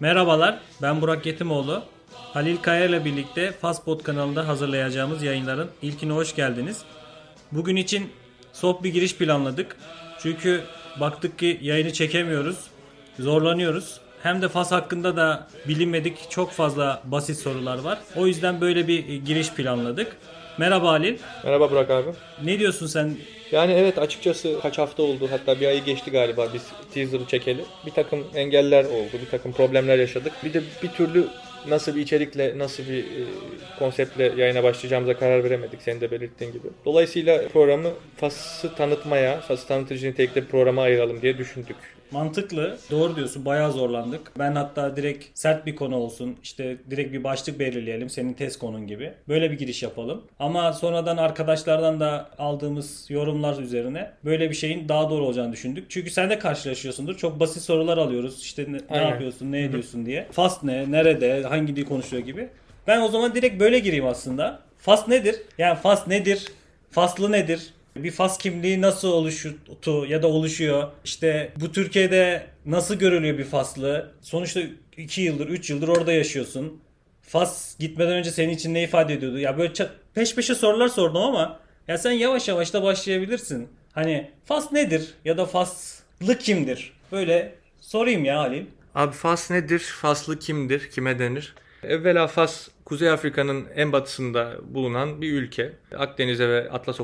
Merhabalar, ben Burak Yetimoğlu. Halil Kaya ile birlikte Fastpod kanalında hazırlayacağımız yayınların ilkine hoş geldiniz. Bugün için soft bir giriş planladık. Çünkü baktık ki yayını çekemiyoruz, zorlanıyoruz. Hem de Fas hakkında da bilinmedik çok fazla basit sorular var. O yüzden böyle bir giriş planladık. Merhaba Halil. Merhaba Burak abi. Ne diyorsun sen? Yani evet açıkçası kaç hafta oldu hatta bir ayı geçti galiba biz teaser'ı çekeli. Bir takım engeller oldu, bir takım problemler yaşadık. Bir de bir türlü nasıl bir içerikle, nasıl bir e, konseptle yayına başlayacağımıza karar veremedik senin de belirttiğin gibi. Dolayısıyla programı Fas'ı tanıtmaya, Fas'ı tanıtıcı nitelikte bir programa ayıralım diye düşündük. Mantıklı. Doğru diyorsun. Bayağı zorlandık. Ben hatta direkt sert bir konu olsun. işte direkt bir başlık belirleyelim. Senin test konun gibi. Böyle bir giriş yapalım. Ama sonradan arkadaşlardan da aldığımız yorumlar üzerine böyle bir şeyin daha doğru olacağını düşündük. Çünkü sen de karşılaşıyorsundur. Çok basit sorular alıyoruz. İşte ne, ne yapıyorsun, ne ediyorsun diye. Fast ne, nerede, hangi dil konuşuyor gibi. Ben o zaman direkt böyle gireyim aslında. Fast nedir? Yani fast nedir? Faslı nedir? Bir Fas kimliği nasıl oluştu ya da oluşuyor? İşte bu Türkiye'de nasıl görülüyor bir Faslı? Sonuçta 2 yıldır, 3 yıldır orada yaşıyorsun. Fas gitmeden önce senin için ne ifade ediyordu? Ya böyle peş peşe sorular sordum ama ya sen yavaş yavaş da başlayabilirsin. Hani Fas nedir ya da Faslı kimdir? Böyle sorayım ya Halil. Abi Fas nedir? Faslı kimdir? Kime denir? Evvela Fas, Kuzey Afrika'nın en batısında bulunan bir ülke. Akdeniz'e ve Atlas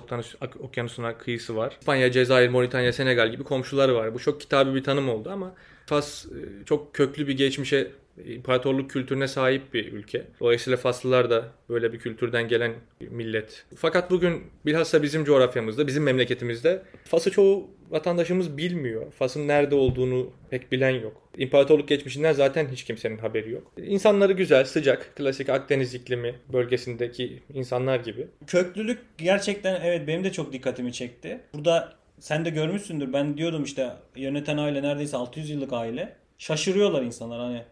Okyanusu'na kıyısı var. İspanya, Cezayir, Moritanya, Senegal gibi komşuları var. Bu çok kitabi bir tanım oldu ama Fas e, çok köklü bir geçmişe, imparatorluk kültürüne sahip bir ülke. Dolayısıyla Faslılar da böyle bir kültürden gelen millet. Fakat bugün bilhassa bizim coğrafyamızda, bizim memleketimizde Fas'ı çoğu vatandaşımız bilmiyor. Fas'ın nerede olduğunu pek bilen yok. İmparatorluk geçmişinden zaten hiç kimsenin haberi yok. İnsanları güzel, sıcak, klasik Akdeniz iklimi bölgesindeki insanlar gibi. Köklülük gerçekten evet benim de çok dikkatimi çekti. Burada sen de görmüşsündür. Ben diyordum işte yöneten aile neredeyse 600 yıllık aile. Şaşırıyorlar insanlar hani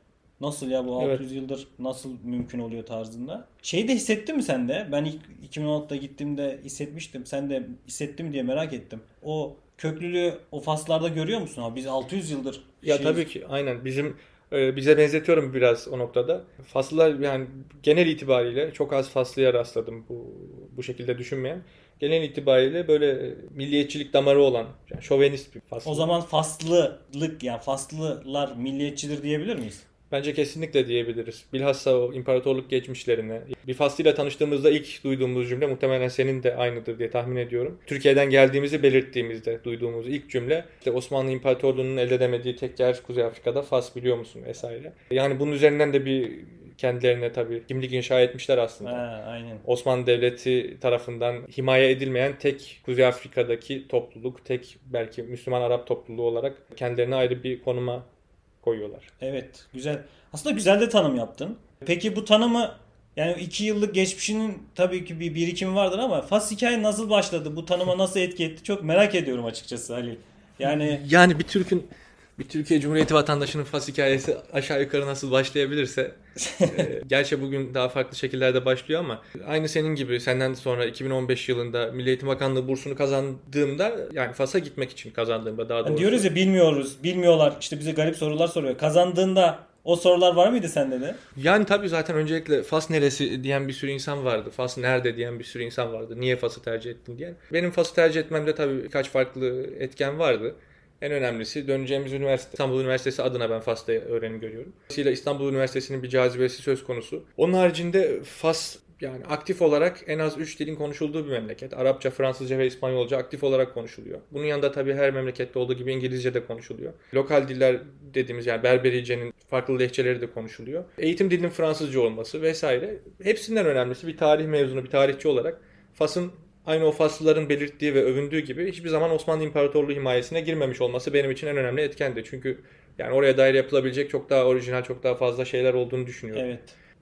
nasıl ya bu Evet. 600 yıldır nasıl mümkün oluyor tarzında. Şeyi de hissettin mi sen de? Ben ilk 2016'da gittiğimde hissetmiştim. Sen de hissettin mi diye merak ettim. O köklülüğü o faslarda görüyor musun? Ha biz 600 yıldır Ya şey- tabii ki aynen bizim e, bize benzetiyorum biraz o noktada. Faslılar yani genel itibariyle çok az Faslıya rastladım bu bu şekilde düşünmeyen. Genel itibariyle böyle e, milliyetçilik damarı olan, yani şovenist bir Faslı. O zaman faslılık yani faslılar milliyetçidir diyebilir miyiz? Bence kesinlikle diyebiliriz. Bilhassa o imparatorluk geçmişlerine. Bir Faslı'yla tanıştığımızda ilk duyduğumuz cümle muhtemelen senin de aynıdır diye tahmin ediyorum. Türkiye'den geldiğimizi belirttiğimizde duyduğumuz ilk cümle işte Osmanlı İmparatorluğu'nun elde edemediği tek yer Kuzey Afrika'da Fas biliyor musun vesaire. Yani bunun üzerinden de bir kendilerine tabii kimlik inşa etmişler aslında. Ha, aynen. Osmanlı Devleti tarafından himaye edilmeyen tek Kuzey Afrika'daki topluluk, tek belki Müslüman Arap topluluğu olarak kendilerine ayrı bir konuma koyuyorlar. Evet, güzel. Aslında güzel de tanım yaptın. Peki bu tanımı yani iki yıllık geçmişinin tabii ki bir birikimi vardır ama Fas hikaye nasıl başladı? Bu tanıma nasıl etki etti? Çok merak ediyorum açıkçası Halil. Yani Yani bir Türk'ün bir Türkiye Cumhuriyeti vatandaşının Fas hikayesi aşağı yukarı nasıl başlayabilirse e, gerçi bugün daha farklı şekillerde başlıyor ama aynı senin gibi senden sonra 2015 yılında Milli Eğitim Bakanlığı bursunu kazandığımda yani Fas'a gitmek için kazandığımda daha doğrusu. diyoruz ya bilmiyoruz, bilmiyorlar. İşte bize garip sorular soruyor. Kazandığında o sorular var mıydı sende de? Yani tabii zaten öncelikle Fas neresi diyen bir sürü insan vardı. Fas nerede diyen bir sürü insan vardı. Niye Fas'ı tercih ettin diyen. Benim Fas'ı tercih etmemde tabii birkaç farklı etken vardı. En önemlisi döneceğimiz üniversite. İstanbul Üniversitesi adına ben Fas'ta öğrenim görüyorum. Dolayısıyla İstanbul Üniversitesi'nin bir cazibesi söz konusu. Onun haricinde Fas yani aktif olarak en az 3 dilin konuşulduğu bir memleket. Arapça, Fransızca ve İspanyolca aktif olarak konuşuluyor. Bunun yanında tabii her memlekette olduğu gibi İngilizce de konuşuluyor. Lokal diller dediğimiz yani Berberice'nin farklı lehçeleri de konuşuluyor. Eğitim dilinin Fransızca olması vesaire. Hepsinden önemlisi bir tarih mezunu, bir tarihçi olarak Fas'ın aynı o Faslıların belirttiği ve övündüğü gibi hiçbir zaman Osmanlı İmparatorluğu himayesine girmemiş olması benim için en önemli etkendi. Çünkü yani oraya dair yapılabilecek çok daha orijinal, çok daha fazla şeyler olduğunu düşünüyorum. Evet.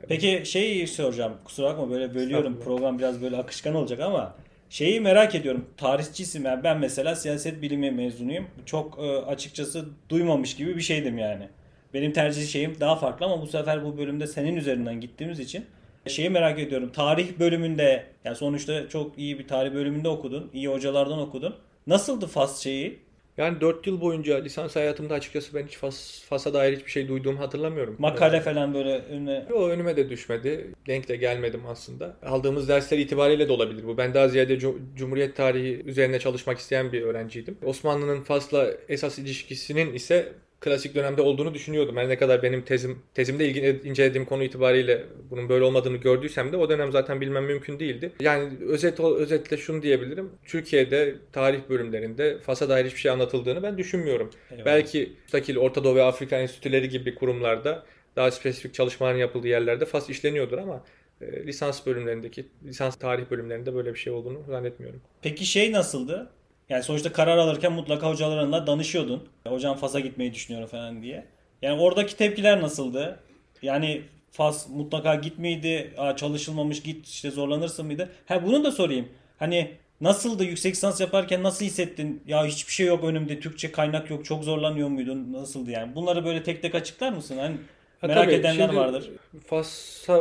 Peki şeyi soracağım. Kusura bakma böyle bölüyorum. Program biraz böyle akışkan olacak ama şeyi merak ediyorum. Tarihçisim yani ben mesela siyaset bilimi mezunuyum. Çok e, açıkçası duymamış gibi bir şeydim yani. Benim tercih şeyim daha farklı ama bu sefer bu bölümde senin üzerinden gittiğimiz için şeyi merak ediyorum. Tarih bölümünde yani sonuçta çok iyi bir tarih bölümünde okudun. iyi hocalardan okudun. Nasıldı Fas şeyi? Yani 4 yıl boyunca lisans hayatımda açıkçası ben hiç Fas, Fas'a dair hiçbir şey duyduğumu hatırlamıyorum. Makale falan böyle önüne O önüme de düşmedi. Denk de gelmedim aslında. Aldığımız dersler itibariyle de olabilir bu. Ben daha ziyade Cum- Cumhuriyet tarihi üzerine çalışmak isteyen bir öğrenciydim. Osmanlı'nın Fas'la esas ilişkisinin ise klasik dönemde olduğunu düşünüyordum. Her ne kadar benim tezim tezimde ilgili incelediğim konu itibariyle bunun böyle olmadığını gördüysem de o dönem zaten bilmem mümkün değildi. Yani özet özetle şunu diyebilirim. Türkiye'de tarih bölümlerinde Fas'a dair hiçbir şey anlatıldığını ben düşünmüyorum. Eyvallah. Belki müstakil Orta Doğu ve Afrika enstitüleri gibi kurumlarda daha spesifik çalışmaların yapıldığı yerlerde Fas işleniyordur ama e, lisans bölümlerindeki, lisans tarih bölümlerinde böyle bir şey olduğunu zannetmiyorum. Peki şey nasıldı? Yani sonuçta karar alırken mutlaka hocalarınla danışıyordun. Hocam Fas'a gitmeyi düşünüyorum falan diye. Yani oradaki tepkiler nasıldı? Yani Fas mutlaka git miydi? Aa, çalışılmamış git işte zorlanırsın mıydı? Ha bunu da sorayım. Hani nasıldı yüksek lisans yaparken nasıl hissettin? Ya hiçbir şey yok önümde Türkçe kaynak yok çok zorlanıyor muydun? Nasıldı yani? Bunları böyle tek tek açıklar mısın? Hani Ha, merak tabii, edenler vardır. Fas'a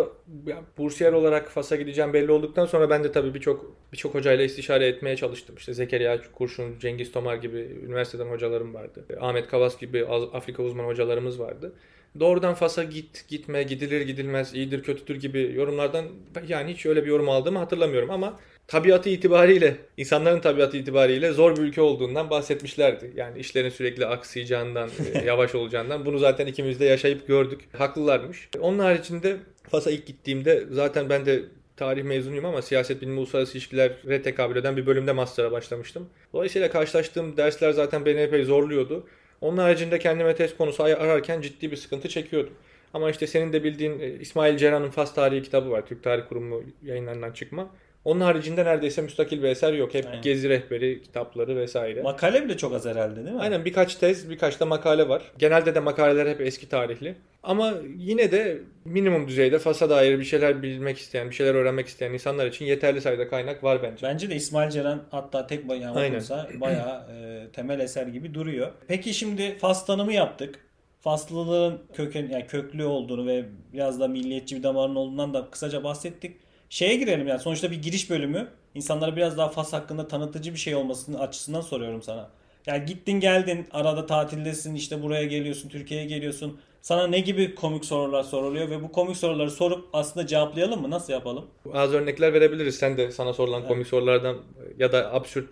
ya, bursiyer olarak Fas'a gideceğim belli olduktan sonra ben de tabii birçok birçok hocayla istişare etmeye çalıştım. İşte Zekeriya Kurşun, Cengiz Tomar gibi üniversiteden hocalarım vardı. Ahmet Kavas gibi Afrika uzman hocalarımız vardı. Doğrudan Fas'a git, gitme, gidilir, gidilmez, iyidir, kötüdür gibi yorumlardan yani hiç öyle bir yorum aldığımı hatırlamıyorum ama tabiatı itibariyle, insanların tabiatı itibariyle zor bir ülke olduğundan bahsetmişlerdi. Yani işlerin sürekli aksayacağından, e, yavaş olacağından bunu zaten ikimiz de yaşayıp gördük. Haklılarmış. Onun haricinde Fas'a ilk gittiğimde zaten ben de tarih mezunuyum ama siyaset bilimi uluslararası ilişkilere tekabül eden bir bölümde master'a başlamıştım. Dolayısıyla karşılaştığım dersler zaten beni epey zorluyordu. Onun haricinde kendime test konusu ararken ciddi bir sıkıntı çekiyordum. Ama işte senin de bildiğin e, İsmail Ceran'ın Fas Tarihi kitabı var. Türk Tarih Kurumu yayınlarından çıkma. Onun haricinde neredeyse müstakil bir eser yok. Hep Aynen. gezi rehberi, kitapları vesaire. Makale bile çok az herhalde değil mi? Aynen birkaç tez, birkaç da makale var. Genelde de makaleler hep eski tarihli. Ama yine de minimum düzeyde Fas'a dair bir şeyler bilmek isteyen, bir şeyler öğrenmek isteyen insanlar için yeterli sayıda kaynak var bence. Bence de İsmail Ceren hatta tek bayağı okursa bayağı e, temel eser gibi duruyor. Peki şimdi Fas tanımı yaptık. Faslılığın köken yani köklü olduğunu ve biraz da milliyetçi bir damarın olduğundan da kısaca bahsettik. Şeye girelim yani sonuçta bir giriş bölümü. İnsanlara biraz daha Fas hakkında tanıtıcı bir şey olmasının açısından soruyorum sana. Yani gittin geldin arada tatildesin işte buraya geliyorsun Türkiye'ye geliyorsun. Sana ne gibi komik sorular soruluyor ve bu komik soruları sorup aslında cevaplayalım mı? Nasıl yapalım? Az örnekler verebiliriz. Sen de sana sorulan komik sorulardan ya da absürt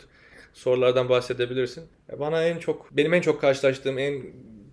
sorulardan bahsedebilirsin. Bana en çok, benim en çok karşılaştığım en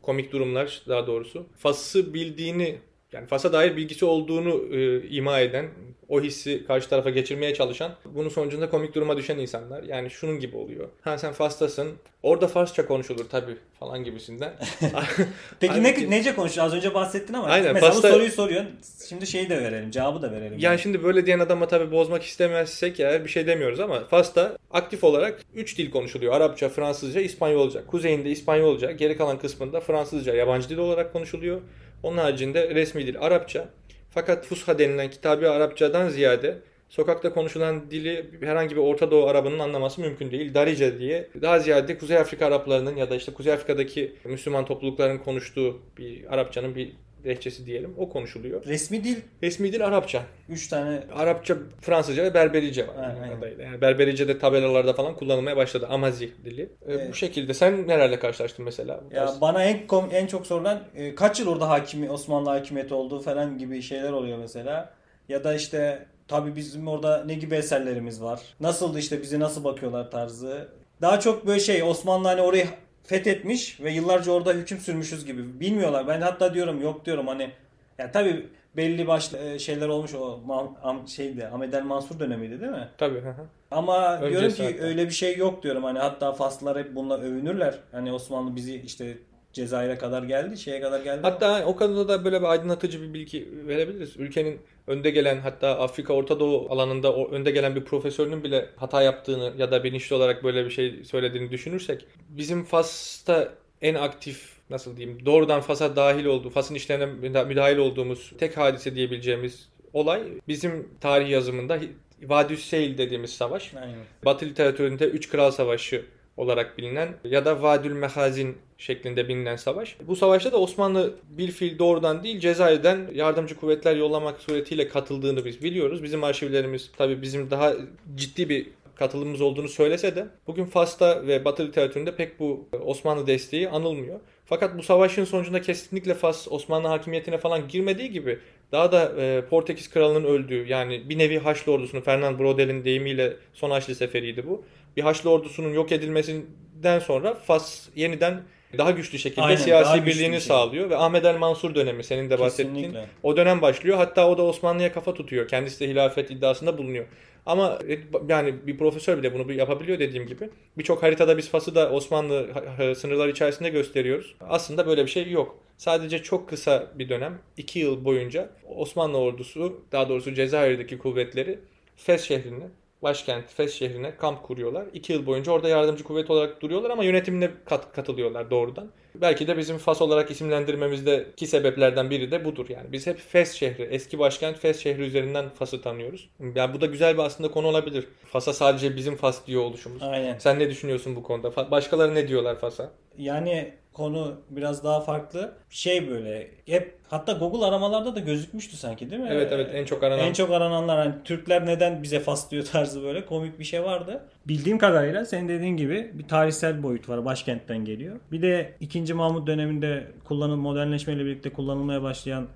komik durumlar daha doğrusu. Fas'ı bildiğini, yani Fas'a dair bilgisi olduğunu e, ima eden, o hissi karşı tarafa geçirmeye çalışan, bunun sonucunda komik duruma düşen insanlar. Yani şunun gibi oluyor. Ha sen Fas'tasın, orada Farsça konuşulur tabii falan gibisinden. Peki Halbuki- ne, nece konuşuyor? Az önce bahsettin ama Aynen, mesela pasta- bu soruyu soruyorsun. Şimdi şeyi de verelim. Cevabı da verelim. Yani şimdi böyle diyen adama tabii bozmak istemezsek eğer bir şey demiyoruz ama Fas'ta aktif olarak 3 dil konuşuluyor. Arapça, Fransızca, İspanyolca. Kuzeyinde İspanyolca, geri kalan kısmında Fransızca yabancı dil olarak konuşuluyor. Onun haricinde resmi dil Arapça. Fakat Fusha denilen kitabi Arapçadan ziyade sokakta konuşulan dili herhangi bir Orta Doğu Arabının anlaması mümkün değil. Darice diye daha ziyade Kuzey Afrika Araplarının ya da işte Kuzey Afrika'daki Müslüman toplulukların konuştuğu bir Arapçanın bir lehçesi diyelim. O konuşuluyor. Resmi dil Resmi dil Arapça. 3 tane Arapça, Fransızca ve Berberice var. Aynen. Yani Berberice de tabelalarda falan kullanılmaya başladı. Amazi dili. E, Evet. Bu şekilde. Sen nelerle karşılaştın mesela? Ya tarz- bana en en çok sorulan e, kaç yıl orada hakimi Osmanlı hakimiyeti olduğu falan gibi şeyler oluyor mesela. Ya da işte tabii bizim orada ne gibi eserlerimiz var? Nasıldı işte bize nasıl bakıyorlar tarzı. Daha çok böyle şey Osmanlı hani orayı fethetmiş ve yıllarca orada hüküm sürmüşüz gibi. Bilmiyorlar. Ben hatta diyorum yok diyorum hani ya tabii belli başlı e, şeyler olmuş o şeydi Ahmet el Mansur dönemiydi değil mi? Tabii. hı hı. Ama Öncesi diyorum ki hatta. öyle bir şey yok diyorum. Hani hatta Faslılar hep bununla övünürler. Hani Osmanlı bizi işte Cezayir'e kadar geldi, şeye kadar geldi. ama- Hatta o konuda da böyle bir aydınlatıcı bir bilgi verebiliriz. Ülkenin önde gelen hatta Afrika Orta Doğu alanında o önde gelen bir profesörünün bile hata yaptığını ya da bilinçli olarak böyle bir şey söylediğini düşünürsek bizim Fas'ta en aktif nasıl diyeyim doğrudan Fas'a dahil olduğu, Fas'ın işlerine müda- müdahil olduğumuz tek hadise diyebileceğimiz olay bizim tarih yazımında Seyl dediğimiz savaş. Aynen. Batı literatüründe Üç Kral Savaşı olarak bilinen ya da Vadül Mehazin şeklinde bilinen savaş. Bu savaşta da Osmanlı bir fiil doğrudan değil Cezayir'den yardımcı kuvvetler yollamak suretiyle katıldığını biz biliyoruz. Bizim arşivlerimiz tabii bizim daha ciddi bir katılımımız olduğunu söylese de bugün Fas'ta ve Batı literatüründe pek bu Osmanlı desteği anılmıyor. Fakat bu savaşın sonucunda kesinlikle Fas Osmanlı hakimiyetine falan girmediği gibi daha da e, Portekiz kralının öldüğü yani bir nevi Haçlı ordusunun Fernand Broddel'in deyimiyle son Haçlı seferiydi bu. Bir Haçlı ordusunun yok edilmesinden sonra Fas yeniden daha güçlü şekilde Aynen, siyasi birliğini bir şey. sağlıyor ve Ahmet el Mansur dönemi senin de bahsettiğin Kesinlikle. o dönem başlıyor. Hatta o da Osmanlı'ya kafa tutuyor. Kendisi de hilafet iddiasında bulunuyor. Ama e, yani bir profesör bile bunu yapabiliyor dediğim gibi. Birçok haritada biz Fas'ı da Osmanlı ha- ha- sınırlar içerisinde gösteriyoruz. Aslında böyle bir şey yok. Sadece çok kısa bir dönem, 2 yıl boyunca Osmanlı ordusu, daha doğrusu Cezayir'deki kuvvetleri Fes şehrine, başkent Fes şehrine kamp kuruyorlar. 2 yıl boyunca orada yardımcı kuvvet olarak duruyorlar ama yönetimine kat, katılıyorlar doğrudan. Belki de bizim Fas olarak isimlendirmemizdeki sebeplerden biri de budur yani. Biz hep Fes şehri, eski başkent Fes şehri üzerinden Fas'ı tanıyoruz. Yani bu da güzel bir aslında konu olabilir. Fas'a sadece bizim Fas diyor oluşumuz. Aynen. Sen ne düşünüyorsun bu konuda? Başkaları ne diyorlar Fas'a? Yani konu biraz daha farklı. Şey böyle hep hatta Google aramalarda da gözükmüştü sanki değil mi? Evet evet en çok aranan. En çok arananlar hani Türkler neden bize Fas diyor tarzı böyle komik bir şey vardı. Bildiğim kadarıyla senin dediğin gibi bir tarihsel boyut var. Başkentten geliyor. Bir de 2. Mahmut döneminde kullanım modernleşmeyle birlikte kullanılmaya başlayan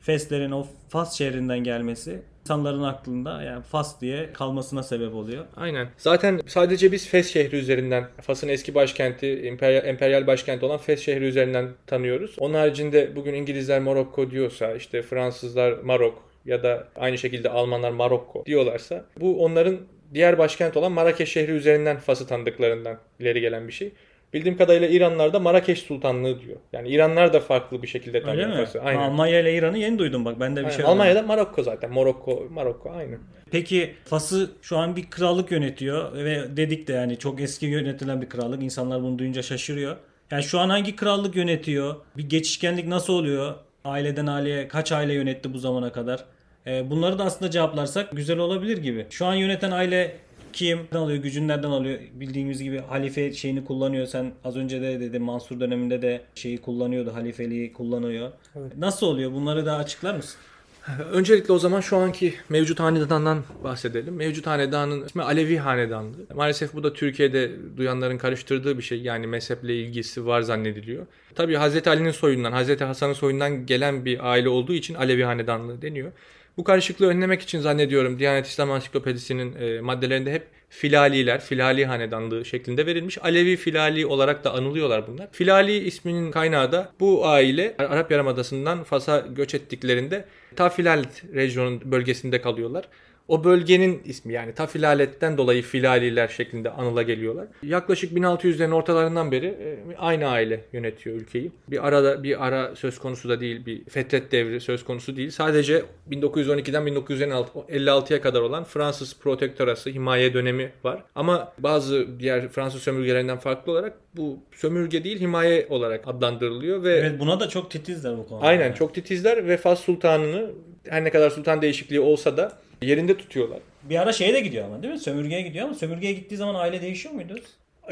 Feslerin o Fas şehrinden gelmesi insanların aklında yani Fas diye kalmasına sebep oluyor. Aynen. Zaten sadece biz Fes şehri üzerinden, Fas'ın eski başkenti, emperyal, emperyal başkenti olan Fes şehri üzerinden tanıyoruz. Onun haricinde bugün İngilizler Morokko diyorsa, işte Fransızlar Marok ya da aynı şekilde Almanlar Marokko diyorlarsa bu onların diğer başkent olan Marrakeş şehri üzerinden Fas'ı tanıdıklarından ileri gelen bir şey. Bildiğim kadarıyla İranlar da Marrakeş Sultanlığı diyor. Yani İranlar da farklı bir şekilde Öyle mi? Ben Aynen. Almanya ile İran'ı yeni duydum bak. Ben de bir Aynen. şey Almanya'da Marokko zaten. Morokko, Marokko aynı. Peki Fas'ı şu an bir krallık yönetiyor ve dedik de yani çok eski yönetilen bir krallık. İnsanlar bunu duyunca şaşırıyor. Yani şu an hangi krallık yönetiyor? Bir geçişkenlik nasıl oluyor? Aileden aileye kaç aile yönetti bu zamana kadar? Ee, bunları da aslında cevaplarsak güzel olabilir gibi. Şu an yöneten aile kim? Nereden alıyor? Gücünü nereden alıyor? Bildiğimiz gibi halife şeyini kullanıyor. Sen az önce de dedin Mansur döneminde de şeyi kullanıyordu. Halifeliği kullanıyor. Nasıl oluyor? Bunları da açıklar mısın? Öncelikle o zaman şu anki mevcut hanedandan bahsedelim. Mevcut hanedanın ismi Alevi hanedanlığı. Maalesef bu da Türkiye'de duyanların karıştırdığı bir şey. Yani mezheple ilgisi var zannediliyor. Tabii Hazreti Ali'nin soyundan, Hazreti Hasan'ın soyundan gelen bir aile olduğu için Alevi hanedanlığı deniyor. Bu karışıklığı önlemek için zannediyorum Diyanet İslam Ansiklopedisi'nin e, maddelerinde hep filaliler, filali hanedanlığı şeklinde verilmiş. Alevi filali olarak da anılıyorlar bunlar. Filali isminin kaynağı da bu aile Arap Yarımadası'ndan Fas'a göç ettiklerinde Tafilalet rejyonun bölgesinde kalıyorlar. O bölgenin ismi yani Tafilaletten dolayı filaliler şeklinde anıla geliyorlar. Yaklaşık 1600'lerin ortalarından beri e, aynı aile yönetiyor ülkeyi. Bir arada bir ara söz konusu da değil, bir fetret devri söz konusu değil. Sadece 1912'den 1956'ya kadar olan Fransız protektörası, himaye dönemi var. Ama bazı diğer Fransız sömürgelerinden farklı olarak bu sömürge değil himaye olarak adlandırılıyor ve Evet buna da çok titizler bu konuda. Aynen Yani. çok titizler ve Fas Sultanı'nı her ne kadar sultan değişikliği olsa da yerinde tutuyorlar. Bir ara şeye de gidiyor ama değil mi? Sömürgeye gidiyor ama sömürgeye gittiği zaman aile değişiyor muydu?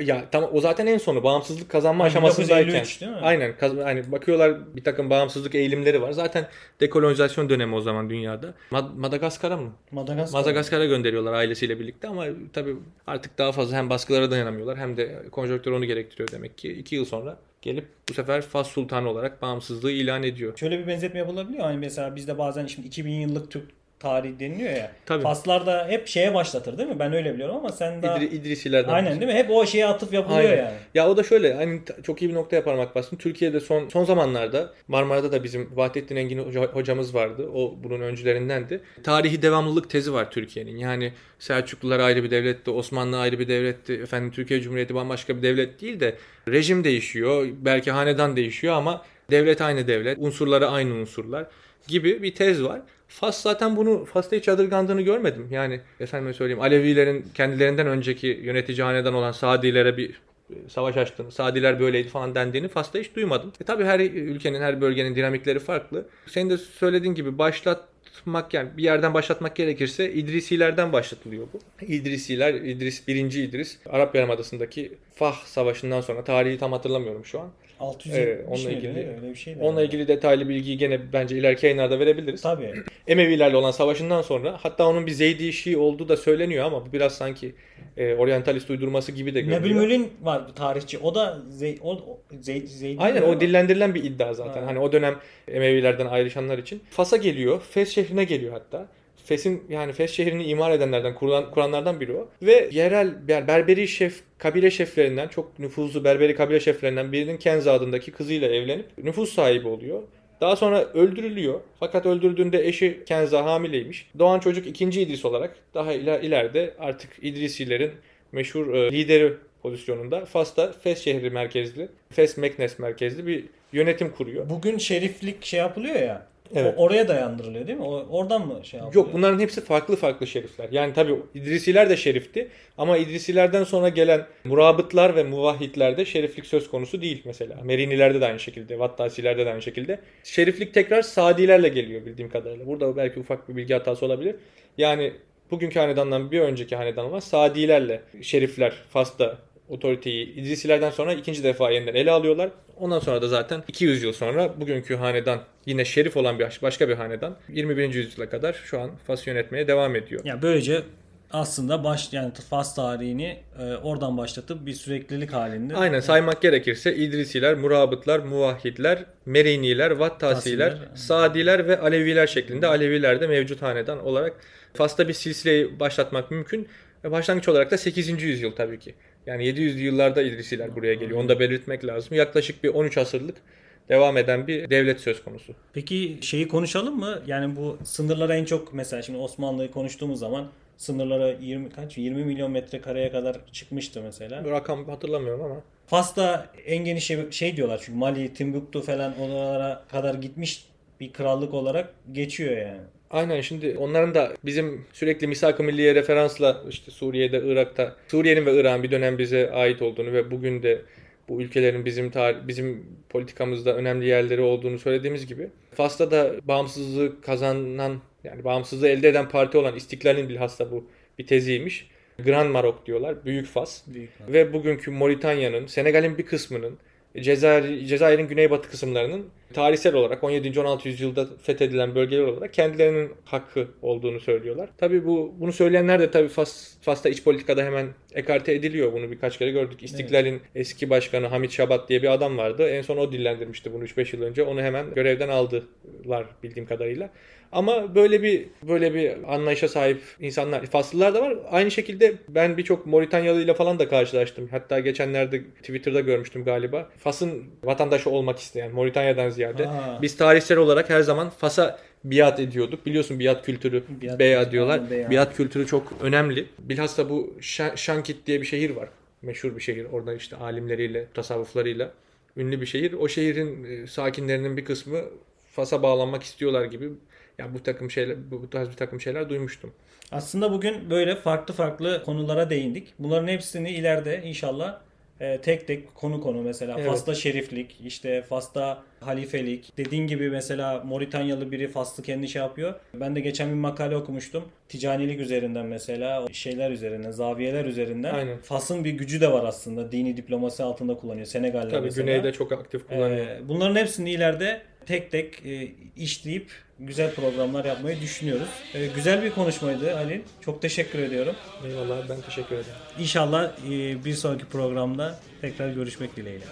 Ya tamam o zaten en sonu bağımsızlık kazanma Ha, aşamasındayken. 1953 değil mi? Aynen kaz- hani bakıyorlar bir takım bağımsızlık eğilimleri var. Zaten dekolonizasyon dönemi o zaman dünyada. Mad- Madagaskar'a mı? Madagaskar. Madagaskar gönderiyorlar ailesiyle birlikte ama tabii artık daha fazla hem baskılara dayanamıyorlar hem de konjonktür onu gerektiriyor demek ki. iki yıl sonra gelip bu sefer Fas Sultanı olarak bağımsızlığı ilan ediyor. Şöyle bir benzetme yapılabiliyor. Hani mesela bizde bazen şimdi 2000 yıllık Türk tarihi deniliyor ya. Tabii. Faslar da hep şeye başlatır değil mi? Ben öyle biliyorum ama sen daha... İdri- İdrisilerden. Aynen değil mi? Hep o şeye atıf yapılıyor Aynen. yani. Ya o da şöyle hani çok iyi bir noktaya parmak bastın. Türkiye'de son son zamanlarda Marmara'da da bizim Vahdettin Engin hoca- hocamız vardı. O bunun öncülerindendi. Tarihi devamlılık tezi var Türkiye'nin. Yani Selçuklular ayrı bir devletti, Osmanlı ayrı bir devletti. Efendim Türkiye Cumhuriyeti bambaşka bir devlet değil de rejim değişiyor, belki hanedan değişiyor ama devlet aynı devlet, unsurları aynı unsurlar gibi bir tez var. Fas zaten bunu Fas'ta hiç yadırgandığını görmedim. Yani efendime söyleyeyim Alevilerin kendilerinden önceki yönetici hanedan olan Sadilere bir e, savaş açtığını, Sadiler böyleydi falan dendiğini Fas'ta hiç duymadım. E tabii her ülkenin, her bölgenin dinamikleri farklı. Senin de söylediğin gibi başlatmak yani bir yerden başlatmak gerekirse İdrisilerden başlatılıyor bu. İdrisiler, İdris, birinci İdris, Arap Yarımadası'ndaki Fah Savaşı'ndan sonra tarihi tam hatırlamıyorum şu an. 670 Evet, onunla miydi? ilgili- öyle bir şeydi. Onunla ilgili detaylı bilgiyi gene bence ileriki yayınlarda verebiliriz. Tabii. Emevilerle olan savaşından sonra hatta onun bir Zeydi Şii olduğu da söyleniyor ama bu biraz sanki e, oryantalist uydurması gibi de görünüyor. Nebil Mülin var bir tarihçi. O da Zey, o, Zey, Zeydi Aynen o dillendirilen bir iddia zaten. Ha. Hani o dönem Emevilerden ayrışanlar için. Fas'a geliyor. Fes şehrine geliyor hatta. Fes'in yani Fes şehrini imar edenlerden, kuran, kuranlardan biri o. Ve yerel ber- Berberi şef, kabile şeflerinden, çok nüfuzlu Berberi kabile şeflerinden birinin Kenza adındaki kızıyla evlenip nüfus sahibi oluyor. Daha sonra öldürülüyor. Fakat öldürüldüğünde eşi Kenza hamileymiş. Doğan çocuk ikinci İdris olarak daha iler- ileride artık İdrisilerin meşhur e, lideri pozisyonunda Fas'ta Fes şehri merkezli, Fes Meknes merkezli bir yönetim kuruyor. Bugün şeriflik şey yapılıyor ya. Evet. O, oraya dayandırılıyor değil mi? O, oradan mı şey yapılıyor? Yok bunların hepsi farklı farklı şerifler. Yani tabii İdrisiler de şerifti ama İdrisilerden sonra gelen murabıtlar ve muvahhidlerde şeriflik söz konusu değil mesela. Merinilerde de aynı şekilde, Vattasilerde de aynı şekilde. Şeriflik tekrar Sadilerle geliyor bildiğim kadarıyla. Burada belki ufak bir bilgi hatası olabilir. Yani bugünkü hanedandan bir önceki hanedan olan Sadilerle şerifler Fas'ta otoriteyi İdrisilerden sonra ikinci defa yeniden ele alıyorlar. Ondan sonra da zaten 200 yıl sonra bugünkü hanedan yine şerif olan bir başka bir hanedan 21. yüzyıla kadar şu an Fas yönetmeye devam ediyor. Ya böylece aslında baş yani Fas tarihini e, oradan başlatıp bir süreklilik halinde. Aynen saymak gerekirse İdrisiler, Murabıtlar, Muvahhidler, Meriniler, Vattasiler, Tasiler. Sadiler ve Aleviler şeklinde Aleviler de mevcut hanedan olarak Fas'ta bir silsileyi başlatmak mümkün. Ve Başlangıç olarak da 8. yüzyıl tabii ki. Yani 700'lü yıllarda İdrisiler buraya geliyor. Onu da belirtmek lazım. Yaklaşık bir 13 asırlık devam eden bir devlet söz konusu. Peki şeyi konuşalım mı? Yani bu sınırlara en çok mesela şimdi Osmanlı'yı konuştuğumuz zaman sınırlara 20 kaç 20 milyon metrekareye kadar çıkmıştı mesela. Bu rakam hatırlamıyorum ama. Fas'ta en geniş şey, şey diyorlar çünkü Mali, Timbuktu falan oralara kadar gitmiş bir krallık olarak geçiyor yani. Aynen şimdi onların da bizim sürekli misak-ı milliye referansla işte Suriye'de, Irak'ta, Suriye'nin ve Irak'ın bir dönem bize ait olduğunu ve bugün de bu ülkelerin bizim tar- bizim politikamızda önemli yerleri olduğunu söylediğimiz gibi Fas'ta da bağımsızlığı kazanan yani bağımsızlığı elde eden parti olan İstiklal'in bilhassa bu bir teziymiş. Grand Marok diyorlar. Büyük Fas. Büyük. Ve bugünkü Moritanya'nın, Senegal'in bir kısmının, Cezayir, Cezayir'in güneybatı kısımlarının tarihsel olarak 17. 16. yüzyılda fethedilen bölgeler olarak kendilerinin hakkı olduğunu söylüyorlar. Tabii bu bunu söyleyenler de tabii Fas, Fas'ta iç politikada hemen ekarte ediliyor. Bunu birkaç kere gördük. İstiklal'in eski başkanı Hamit Şabat diye bir adam vardı. En son o dillendirmişti bunu 3-5 yıl önce. Onu hemen görevden aldılar bildiğim kadarıyla. Ama böyle bir böyle bir anlayışa sahip insanlar, Faslılar da var. Aynı şekilde ben birçok Moritanyalı ile falan da karşılaştım. Hatta geçenlerde Twitter'da görmüştüm galiba. Fas'ın vatandaşı olmak isteyen Moritanya'dan ziyade. Aa. Biz tarihsel olarak her zaman Fas'a biat ediyorduk. Biliyorsun biat kültürü, Biat- beya diyorlar. Beya. Biat kültürü çok önemli. Bilhassa bu Şa- Şankit diye bir şehir var. Meşhur bir şehir. Orada işte alimleriyle, tasavvuflarıyla ünlü bir şehir. O şehrin e, sakinlerinin bir kısmı Fas'a bağlanmak istiyorlar gibi. Ya bu takım şeyler, bu tarz bir takım şeyler duymuştum. Aslında bugün böyle farklı farklı konulara değindik. Bunların hepsini ileride inşallah e, tek tek konu konu mesela Evet. Fas'ta şeriflik, işte Fas'ta halifelik. Dediğin gibi mesela Moritanyalı biri Fas'ı kendi şey yapıyor. Ben de geçen bir makale okumuştum. Ticanilik üzerinden mesela şeyler üzerinden, zaviyeler üzerinden. Aynen. Fas'ın bir gücü de var aslında. Dini diplomasi altında kullanıyor. Senegal'de Tabii mesela. güneyde çok aktif kullanıyor. Ee, bunların hepsini ileride tek tek e, işleyip güzel programlar yapmayı düşünüyoruz. Ee, güzel bir konuşmaydı Ali. Çok teşekkür ediyorum. Eyvallah ben teşekkür ederim. İnşallah e, bir sonraki programda tekrar görüşmek dileğiyle.